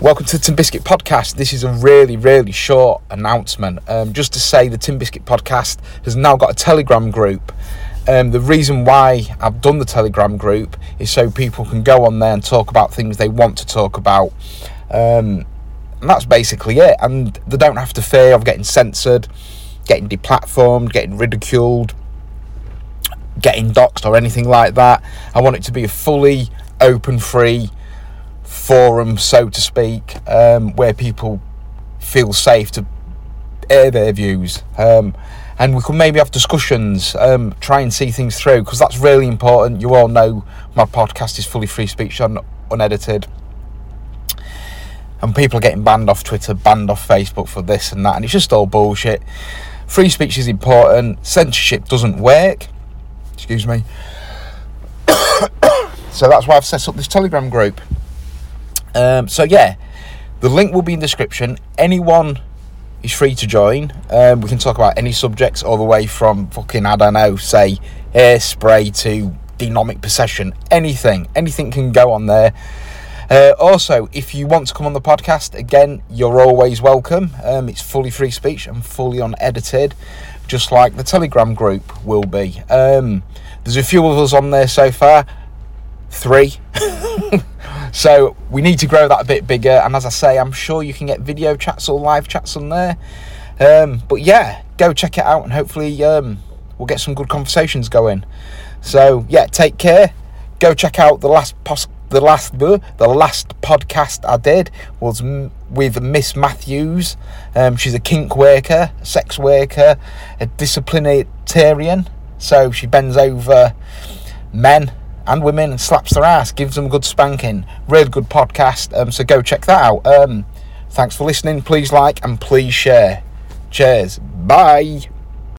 Welcome to the Tin Biscuit Podcast. This is a really, really short announcement. Um, just to say, the Tin Biscuit Podcast has now got a Telegram group. Um, the reason why I've done the Telegram group is so people can go on there and talk about things they want to talk about. Um, and that's basically it. And they don't have to fear of getting censored, getting deplatformed, getting ridiculed, getting doxxed, or anything like that. I want it to be a fully open, free forum, so to speak, um, where people feel safe to air their views. Um, and we can maybe have discussions, um, try and see things through, because that's really important. You all know my podcast is fully free speech, un- unedited. And people are getting banned off Twitter, banned off Facebook for this and that, and it's just all bullshit. Free speech is important, censorship doesn't work. Excuse me. so that's why I've set up this Telegram group. Um, so yeah, the link will be in the description. Anyone is free to join. Um, we can talk about any subjects, all the way from fucking I don't know, say hairspray to demonic possession. Anything, anything can go on there. Uh, also, if you want to come on the podcast, again, you're always welcome. Um, it's fully free speech and fully unedited, just like the Telegram group will be. Um, there's a few of us on there so far, three. So we need to grow that a bit bigger. And as I say, I'm sure you can get video chats or live chats on there. Um, but yeah, go check it out and hopefully um, we'll get some good conversations going. So yeah, take care. Go check out the last pos- the last the, last podcast I did was m- with Miss Matthews. Um, she's a kink worker, sex worker, a disciplinarian. So she bends over men and women and slaps their ass, gives them a good spanking. Really good podcast. Um, so go check that out. Um, thanks for listening. Please like and please share. Cheers. Bye.